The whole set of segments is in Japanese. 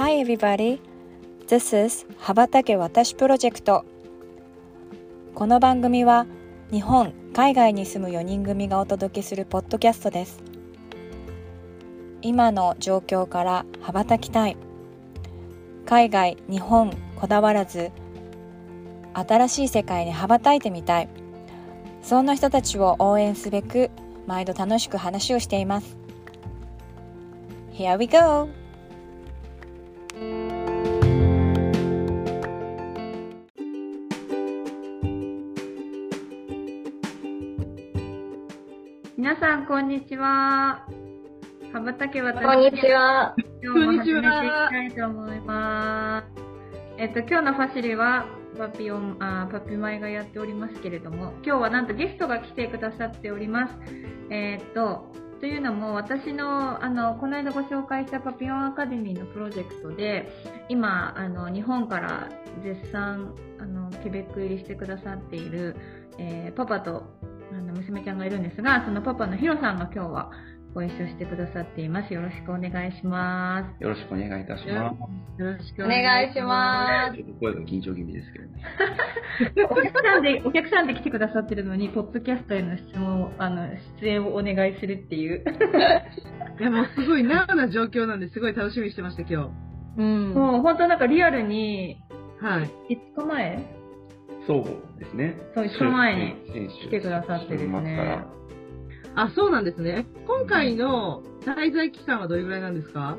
Hi everybody, this is 羽ばたけ私プロジェクトこの番組は日本、海外に住む4人組がお届けするポッドキャストです。今の状況から羽ばたきたい。海外、日本こだわらず新しい世界に羽ばたいてみたい。そんな人たちを応援すべく毎度楽しく話をしています。Here we go! 皆さんこんにちは羽ばたけ私こんにちは。今日も始めていきたいと思います。えっと、今日のファシリは、パピオン、あパピマイがやっておりますけれども、今日はなんとゲストが来てくださっております。えっと、というのも、私の、あの、この間ご紹介したパピオンアカデミーのプロジェクトで、今、あの、日本から絶賛、あの、ケベック入りしてくださっている、えーパパと、あの、娘ちゃんがいるんですが、そのパパのヒロさんが今日はご一緒してくださっています。よろしくお願いします。よろしくお願いいたします。よろしくお願いします。ちょっと声が緊張気味ですけどね。お客さんで、お客さんで来てくださってるのに、ポッドキャストへの質問を、あの、出演をお願いするっていう。いや、もうすごいナウな状況なんですごい楽しみにしてました、今うん。もう本当なんかリアルに、日。はい。5日前？そうですね。そう一日前に来てくださってですねあ、そうなんですね。今回の滞在期間はどれぐらいなんですか？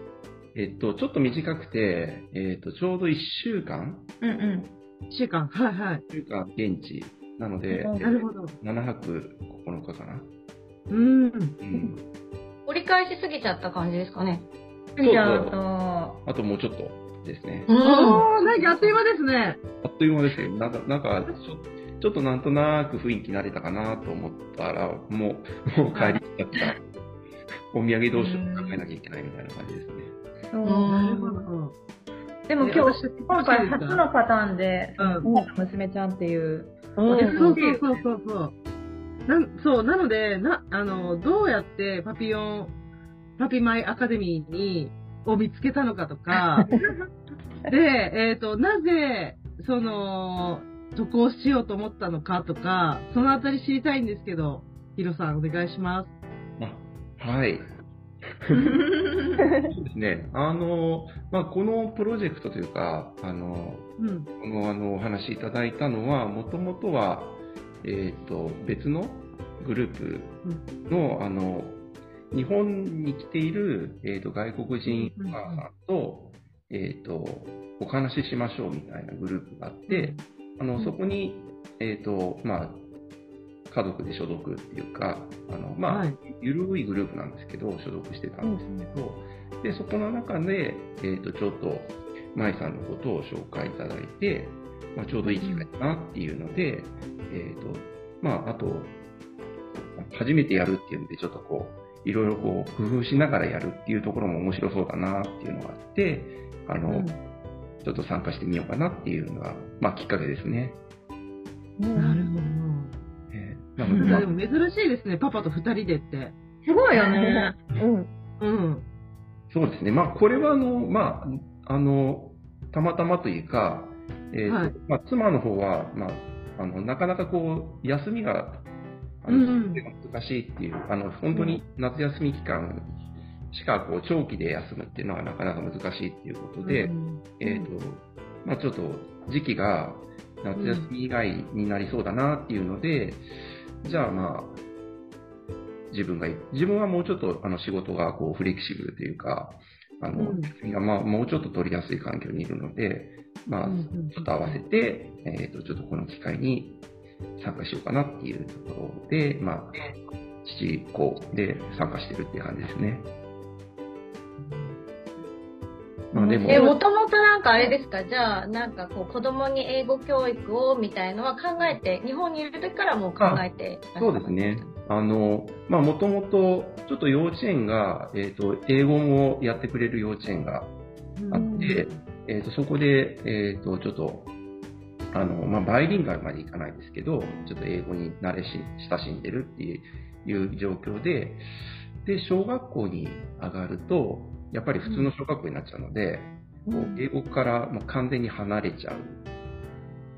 えっと、ちょっと短くて、えっと、ちょうど1週間うんうん。1週間。はいはい。1週間現地。なので、うんなるほど。7泊9日かな。うん。うん。折り返しすぎちゃった感じですかね。じゃあそうそうと、あともうちょっとですね。なんかあっという間ですね。あっという間ですよ。なんか、なんかちょちょっとなんとなく雰囲気慣れたかなと思ったら、もう、もう帰りちゃった。お土産どうしようか考えなきゃいけないみたいな感じですね。そうなるうん。ほど。でも今日、今回初のパターンで、うん。娘ちゃんっていう。そううんそうそうそうそう。なんそう、なので、な、あの、どうやってパピオン、パピマイアカデミーに、を見つけたのかとか、で、えっ、と、なぜ、その、渡航しようと思ったのかとか、そのあたり知りたいんですけど、ヒロさんお願いします。あはい。そうですね。あの、まあ、このプロジェクトというか、あの、うん。このあのお話いただいたのは、もともとは、えっ、と、別のグループの、あの、日本に来ている、えー、と外国人お母さん。と,、えー、とお話ししましょうみたいなグループがあって、あのそこに、えーとまあ、家族で所属っていうか、あのまあはい。ゆるいグループなんですけど、所属してたんですけど、でそこの中で、えー、とちょっと舞さんのことを紹介いただいて、まあ、ちょうどいい機会だなっていうので、えーとまあ、あと、初めてやるっていうんで、ちょっとこう、いろいろこう、工夫しながらやるっていうところも面白そうだなっていうのがあって、あの、うんちょっと参加してみようかなっていうのが、まあ、きっかけですね。なるほえーなど。ので、まあでも珍しいですね、パパと二人でって。すごいよね。うん。うん。そうですね。まあ、これは、あの、まあ、あの、たまたまというか、えーとはいまあ、妻の方は、まあ、あの、なかなかこう、休みが、あの、うんうん。難しいっていう、あの、本当に夏休み期間しか、こう、長期で休むっていうのはなかなか難しいっていうことで、うんえっ、と、まあちょっと時期が夏休み以外になりそうだなっていうので、じゃあまあ、自分が、自分はもうちょっとあの仕事がこうフレキシブルというか、あの、うん。まあもうちょっと取りやすい環境にいるので、まあ、うんうん。ちょっと合わせて、えっ、と、ちょっとこの機会に参加しようかなっていうところで、まあ、父子で参加してるっていう感じですね。まあでも、え、もともとなんかあれですか？じゃあ、なんかこう、子供に英語教育をみたいのは考えて、日本にいる時からもう考えてそうですね。あの、まあ、もともと、ちょっと幼稚園が、えっ、と、英語もやってくれる幼稚園があって、えっ、と、そこで、えっ、と、ちょっと、あの、まあ、バイリンガルまでいかないですけど、ちょっと英語に慣れし、親しんでるっていう状況で、で、小学校に上がると、やっぱり普通の小学校になっちゃうので、こう英語からもう完全に離れちゃう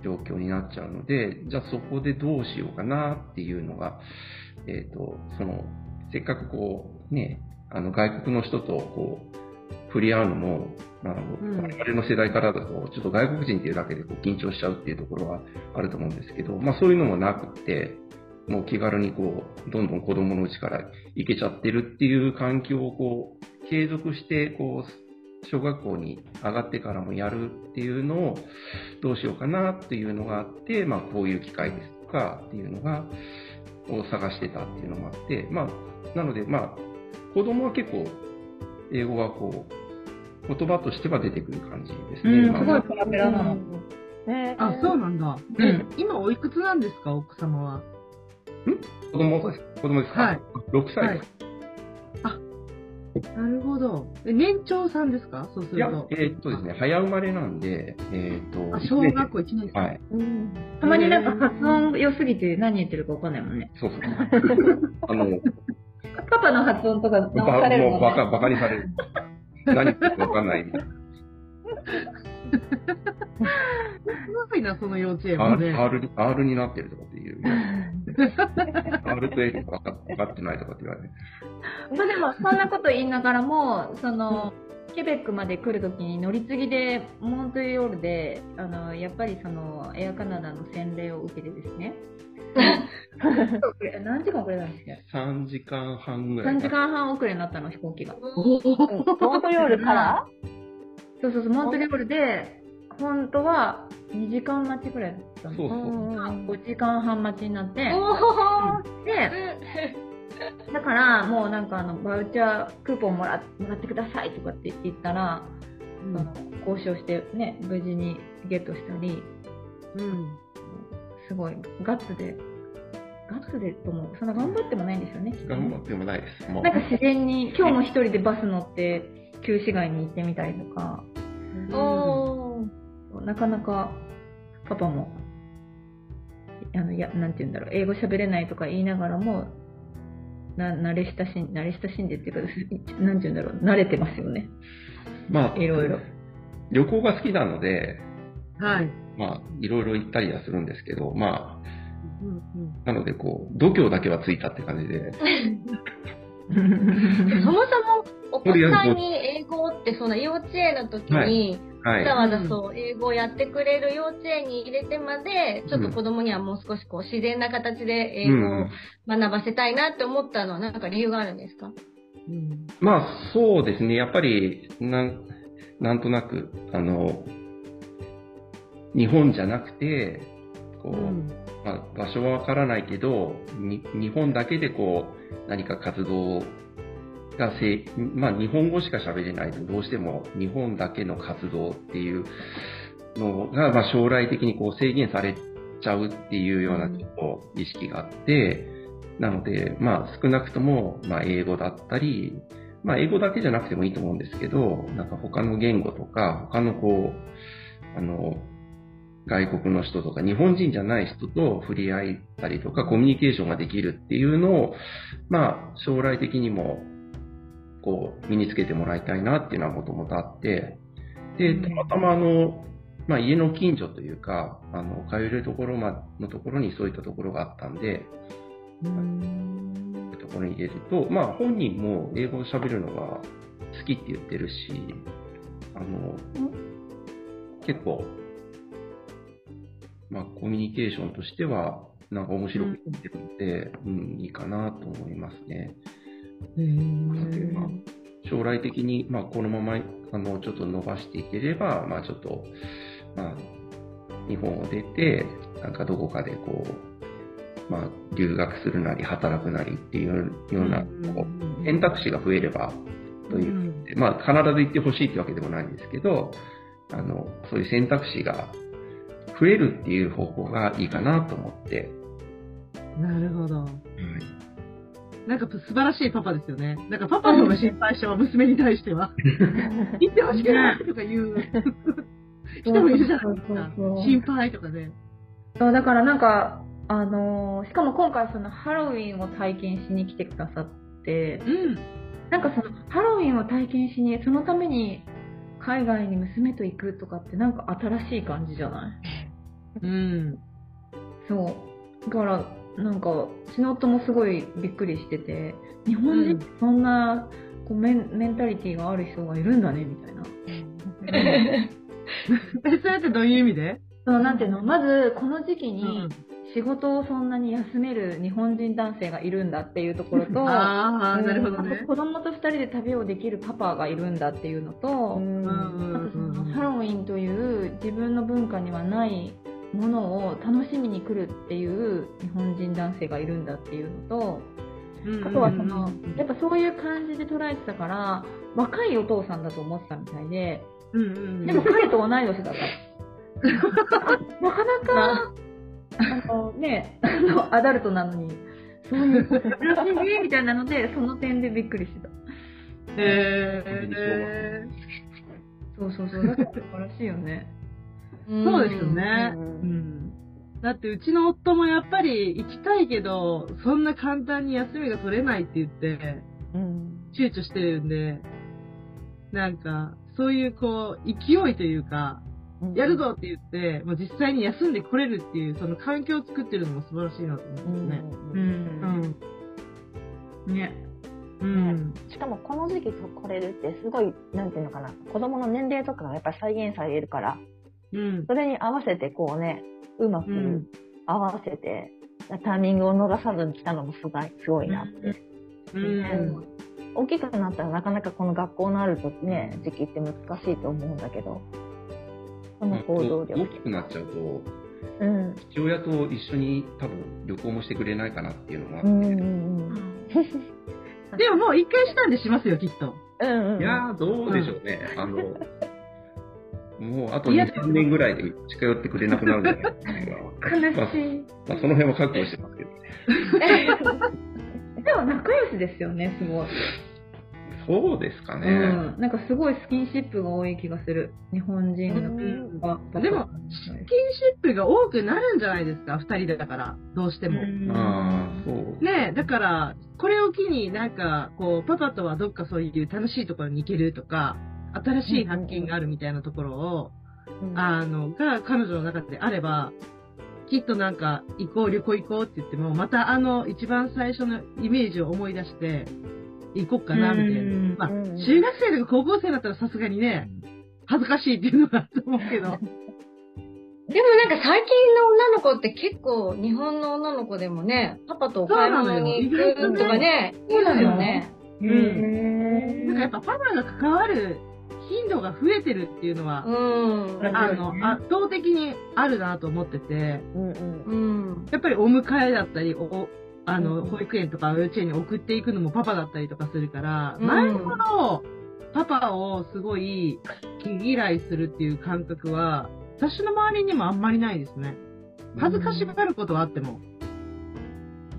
状況になっちゃうので、じゃあそこでどうしようかなっていうのが、えっ、と、その、せっかくこう、ね、あの外国の人とこう、触れ合うのも、あの、うん。我々の世代からだと、ちょっと外国人っていうだけでこう緊張しちゃうっていうところはあると思うんですけど、まあそういうのもなくって、もう気軽にこう、どんどん子供のうちから行けちゃってるっていう環境をこう、継続して、こう、小学校に上がってからもやるっていうのをどうしようかなっていうのがあって、まあこういう機会ですとかっていうのが、を探してたっていうのもあって、まあ、なのでまあ、子供は結構、英語がこう、言葉としては出てくる感じですね。うん、まあすごいペラペラなの。ねあ、そうなんだ。えうん、今おいくつなんですか、奥様は？子供、子供ですか？はい。6歳です。なるほど。え年長さんですか？そうすいやると。、えーっとですね、早生まれなんで、えーっと、あ、小学校1年生。はい。うんたまになんか発音良すぎて何言ってるか分かんないもんね。そうそう。あの、パパの発音とかば直されるもね。もうんバカ、バカにされる。何言ってるかわかんないみたいな。すごいな、その幼稚園も R, ね。R, R になってるとかっていう。R と L が分か分かってないとかって言われて。まあでも、そんなこと言いながらも、その、ケベックまで来るときに乗り継ぎでモントリオールで、あの、やっぱりその、エアカナダの洗礼を受けてですね。何時間遅れたんですか？3時間半ぐらい。3時間半遅れになったの、飛行機が。モントリオールから？そうそうそう、モントリオールで、本当は2時間待ちくらいだったの。そうそう。5時間半待ちになって、おで、だからもうなんかあの、バウチャークーポンもらもらってくださいとかって言ったら、うんあの交渉してね、無事にゲットしたり、うん。すごいガッツで、ガッツでとも、そんな頑張ってもないんですよね。頑張ってもないです。もうなんか自然に、今日も一人でバス乗って、旧市街に行ってみたりとか、おーなかなかパパも、あの、や、なんて言うんだろう、英語喋れないとか言いながらも、な、慣れ親しん、慣れ親しんでっていうか、なんて言うんだろう、慣れてますよね。まあ、いろいろ。旅行が好きなので、はい。まあ、いろいろ行ったりはするんですけど、まあ、うんうんなので、こう、度胸だけはついたって感じで、そもそもお子さんに英語ってその幼稚園の時にはい。わざわざそう英語をやってくれる幼稚園に入れてまでちょっと子供にはもう少しこう自然な形で英語を学ばせたいなって思ったのはなんか理由があるんですか？うんまあ、そうですね。やっぱり、なん、なんとなく、あの、日本じゃなくて、こう、うん。まあ、場所はわからないけど、に日本だけでこう、何か活動がせ、まあ、日本語しか喋れないと、どうしても日本だけの活動っていうのが、まあ、将来的にこう制限されちゃうっていうようなちょっと意識があって、なので、まあ、少なくとも、まあ、英語だったり、まあ、英語だけじゃなくてもいいと思うんですけど、なんか他の言語とか、他のこう、あの、外国の人とか日本人じゃない人と触れ合ったりとかコミュニケーションができるっていうのを、まあ将来的にもこう身につけてもらいたいなっていうのはもともとあって、で、たまたまあの、まあ家の近所というか、あの、通えるところまのところにそういったところがあったんで、うんところに入れると、まあ本人も英語を喋るのが好きって言ってるし、あの、結構、まあコミュニケーションとしては、なんか面白く言ってるので、うん、いいかなと思いますね。へー。まあ将来的に、まあこのまま、あの、ちょっと伸ばしていければ、まあちょっと、まあ、日本を出て、なんかどこかでこう、まあ留学するなり働くなりっていうような、こう選択肢が増えれば、といううん。まあ、必ず行ってほしいってわけでもないんですけど、あの、そういう選択肢が増えるっていう方法がいいかなと思って、なるほど。なんか素晴らしいパパですよね。なんかパパの方が心配性は娘に対しては。行ってほしくないとか言う人もいるじゃないですか。心配とかね。そう、だからなんか、あのーしかも今回そのハロウィンを体験しに来てくださって、うん。なんかそのハロウィンを体験しに、そのために海外に娘と行くとかってなんか新しい感じじゃない？うん。そう。だから、なんか、うちの夫もすごいびっくりしてて、日本人そんな、こうメンメンタリティがある人がいるんだね、みたいな。え、それってどういう意味で？そうなんていうの？まず、この時期うにん。仕事をそんなに休める日本人男性がいるんだっていうところと、ああ、なるほど。子供と二人で旅をできるパパがいるんだっていうのとそのハロウィンという自分の文化にはないものを楽しみに来るっていう日本人男性がいるんだっていうのと、うんあとはその、やっぱそういう感じで捉えてたから、若いお父さんだと思ってたみたいで、うんうんうん。でも彼と同い年だった。なかなか、あのね、あの、アダルトなのに、そういう楽しみみたいなので、その点でびっくりしてた。へそうそうそう、だから素晴らしいよね。ーそうですよね。ううんん。だってうちの夫もやっぱり行きたいけど、そんな簡単に休みが取れないって言って、うん。躊躇してるんで、なんか、そういうこう、勢いというか、やるぞって言って、もう実際に休んでこれるっていう、その環境を作ってるのも素晴らしいなと思いますね。う。うんん。ね。うん。しかもこの時期来れるってすごい、なんていうのかな、子供の年齢とかがやっぱり再現されるから、うん。それに合わせてこうね、うまくうん合わせて、タイミングを逃さずに来たのもすごい、すごいなって。うん。大きくなったらなかなかこの学校のあるとね、時期って難しいと思うんだけど、この行動大力。きくなっちゃうと、うん。父親と一緒に多分旅行もしてくれないかなっていうのがあって、うんうんうん。でももう一回したんでしますよ、きっと。うんうん。いやー、どうでしょうね。あの、もうあといや2、3年ぐらいで近寄ってくれなくなるんじゃないかな。悲しい。まあ、その辺は覚悟してますけど。でも仲良しですよね、すごい。そうですかね。うん。なんかすごいスキンシップが多い気がする。日本人のパパでも、スキンシップが多くなるんじゃないですか、二人だから、どうしても。ああ、そう。ねえ、だから、これを機になんか、こう、パパとはどっかそういう楽しいところに行けるとか、新しい発見があるみたいなところを、うんあの、が彼女の中であれば、きっとなんか、行こう、旅行行こうって言っても、またあの、一番最初のイメージを思い出して、行こっかな、みたいな。うんまあ、うん中学生とか高校生だったらさすがにね、恥ずかしいっていうのがあると思うけど。でもなんか最近の女の子って結構日本の女の子でもね、パパとお買い物に行くとかね、言うよね。うん。へなんかやっぱパパが関わる頻度が増えてるっていうのは、うん。あの、圧倒的にあるなと思ってて、うんうん。うん。やっぱりお迎えだったり、お、あの、うん保育園とか幼稚園に送っていくのもパパだったりとかするから、うん前ほどパパをすごい気嫌いするっていう感覚は、私の周りにもあんまりないですね。恥ずかしがることはあっても。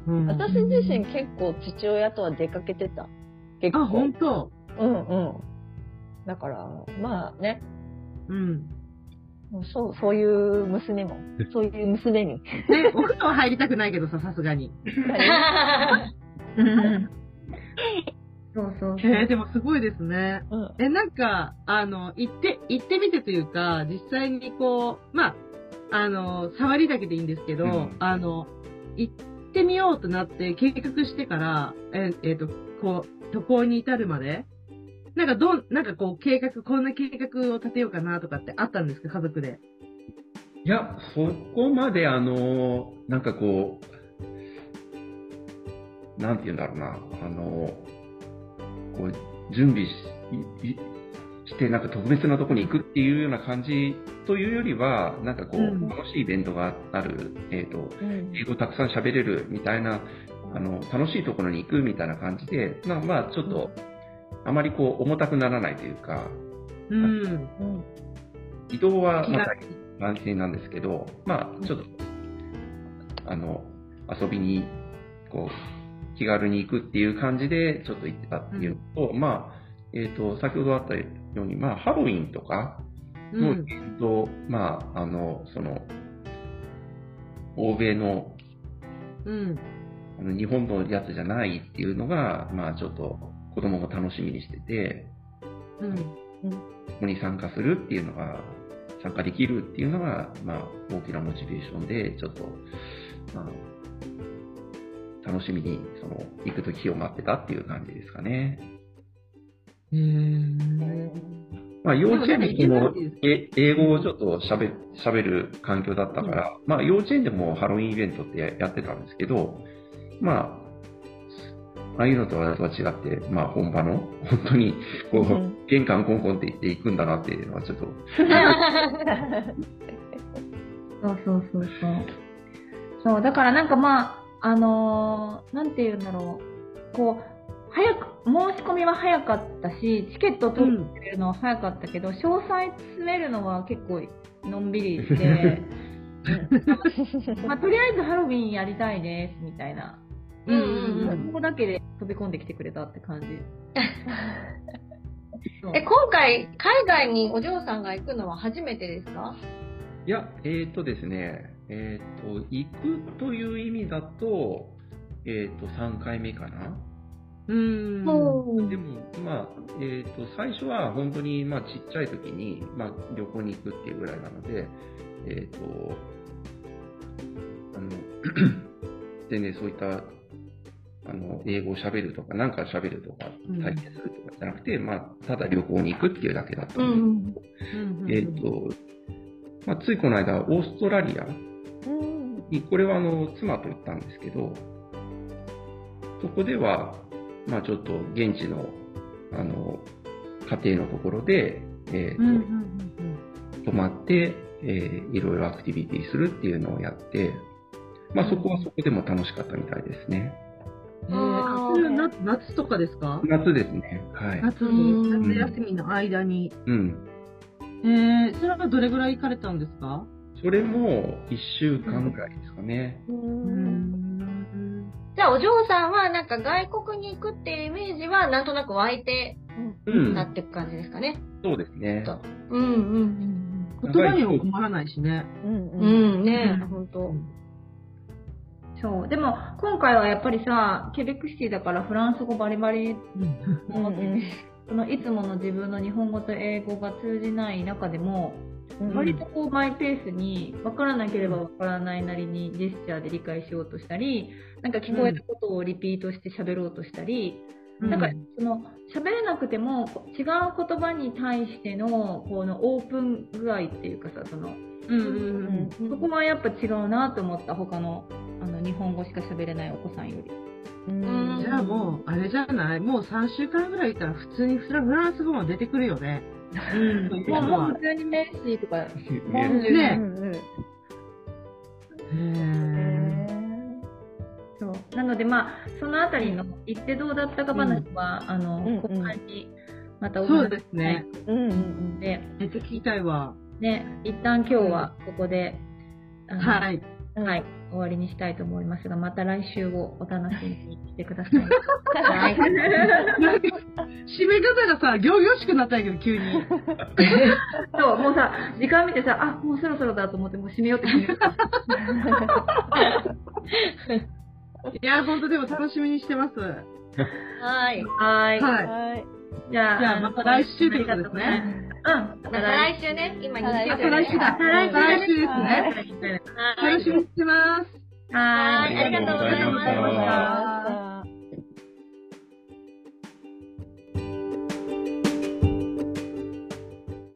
うん、私自身結構父親とは出かけてた。結構。あ、本当？うんうん。だから、まあね、うん。そう、そういう娘も、そういう娘に。で、お風呂は入りたくないけどさ、さすがに。うんそうそうそう。えー、でもすごいですね。うん。え、なんか、あの、行って、行ってみてというか、実際にこう、まあ、あの、触りだけでいいんですけど、うんあの、行ってみようとなって計画してから、えっ、えーと、こう、渡航に至るまで、なんかどん、なんかこう、計画、こんな計画を立てようかなとかってあったんですか、家族で。いや、そこまであの、なんかこう、なんて言うんだろうな、あの、こう、準備しして、なんか特別なとこに行くっていうような感じというよりは、なんかこう、うん。楽しいイベントがある、えっ、と、うん。英語たくさん喋れるみたいな、あの、楽しいところに行くみたいな感じで、まあまあ、ちょっと、あまりこう、重たくならないというか、うん。うん。移動はまた安心なんですけど、まあ、ちょっと、あの、遊びに、こう、気軽に行くっていう感じで、ちょっと行ってたっていうのと、まあ、えっ、と、先ほどあったように、まあ、ハロウィンとかのイうん。ベント、まあ、あの、その、欧米の、うん。あの日本のやつじゃないっていうのが、まあ、ちょっと、子供が楽しみにしてて、うん。ここに参加するっていうのが、参加できるっていうのが、まあ、大きなモチベーションで、ちょっと、まあ、楽しみに、その、行く時を待ってたっていう感じですかね。へーまあ、幼稚園でもでも英語をちょっと喋喋る環境だったから、まあ、幼稚園でもハロウィンイベントってややってたんですけど、まあ、ああいうのとは違って、まあ、本場の、本当に、こう、うん玄関コンコンって言って行くんだなっていうのはちょっと、そうそうそうそう。そう、だからなんかまあ、あのーなんて言うんだろう。こう、早く、申し込みは早かったし、チケット取ってるのは早かったけど、詳細詰めるのは結構のんびりして、まあ、とりあえずハロウィンやりたいです、みたいな。うんうんうんそこだけで飛び込んできてくれたって感じ。え、今回、海外にお嬢さんが行くのは初めてですか？いや、えーっとですね、えーっと、行くという意味だと、えーっと、3回目かな。うん。でも、まあ、えっ、と、最初は本当に、まあ、ちっちゃい時に、まあ、旅行に行くっていうぐらいなので、えっ、と、あの、全然そういった、あの、英語を喋るとか、なんか喋るとかうん、体験するとかじゃなくて、まあ、ただ旅行に行くっていうだけだったう。んので、ん。うんえっ、と、まあ、ついこの間、オーストラリアうん。に、これはあの、妻と行ったんですけど、そこでは、まあちょっと現地の、あの、家庭のところで、えーとうんうんうん。泊まって、えーいろいろアクティビティするっていうのをやって、まあそこはそこでも楽しかったみたいですね。うん。えー、夏夏とかですか？夏ですね。はい。夏うんに、夏休みの間に。うん。えー、それはどれぐらい行かれたんですか？それも1週間ぐらいですかね。ううんん。じゃあ、お嬢さんは、なんか外国に行くっていうイメージは、なんとなく湧いてうんた。っていう感じですかね。そうですね。とうんうん言葉にも困らないしね。うんうん。うんうん、ねうんえ、ほんと。そう。でも、今回はやっぱりさ、ケベックシティだからフランス語バリバリうんうんそのいつもの自分の日本語と英語が通じない中でも、うん割とこうマイペースに分からなければ分からないなりにジェスチャーで理解しようとしたり、なんか聞こえたことをリピートして喋ろうとしたり、なんかその喋れなくても違う言葉に対してのこのオープン具合っていうかさ、そのうんうんうん。そこはやっぱ違うなと思った他のあの日本語しか喋れないお子さんより。うん。じゃあもう、あれじゃない？もう3週間ぐらいいたら普通にフラフランス語も出てくるよね。うん。もうもう普通にメッシーとか、ね。ねうんそう。なのでまあそのあたりの行ってどうだったか話は、あの、うんうん。後半にまたおそう話しです。ね。ーうんうん。で、めっちゃ聞きたいわ。ね、一旦今日はここで、あのはい。うんはい、終わりにしたいと思いますが、また来週をお楽しみにしてください。はい。締め方がさ、行々しくなったんやけど、急に。そう、もうさ、時間見てさ、あ、もうそろそろだと思って、もう閉めようって決めよう。いや、ほんとでも楽しみにしてます。はい。はーい。はい。はいじゃあ、じゃあまた来週ということですねうん。また来週ね、今はい日曜日また来週だ。はい。来週ですはね。はい。楽しみにしてます。ははい。ありがとうございました。ありがとうございました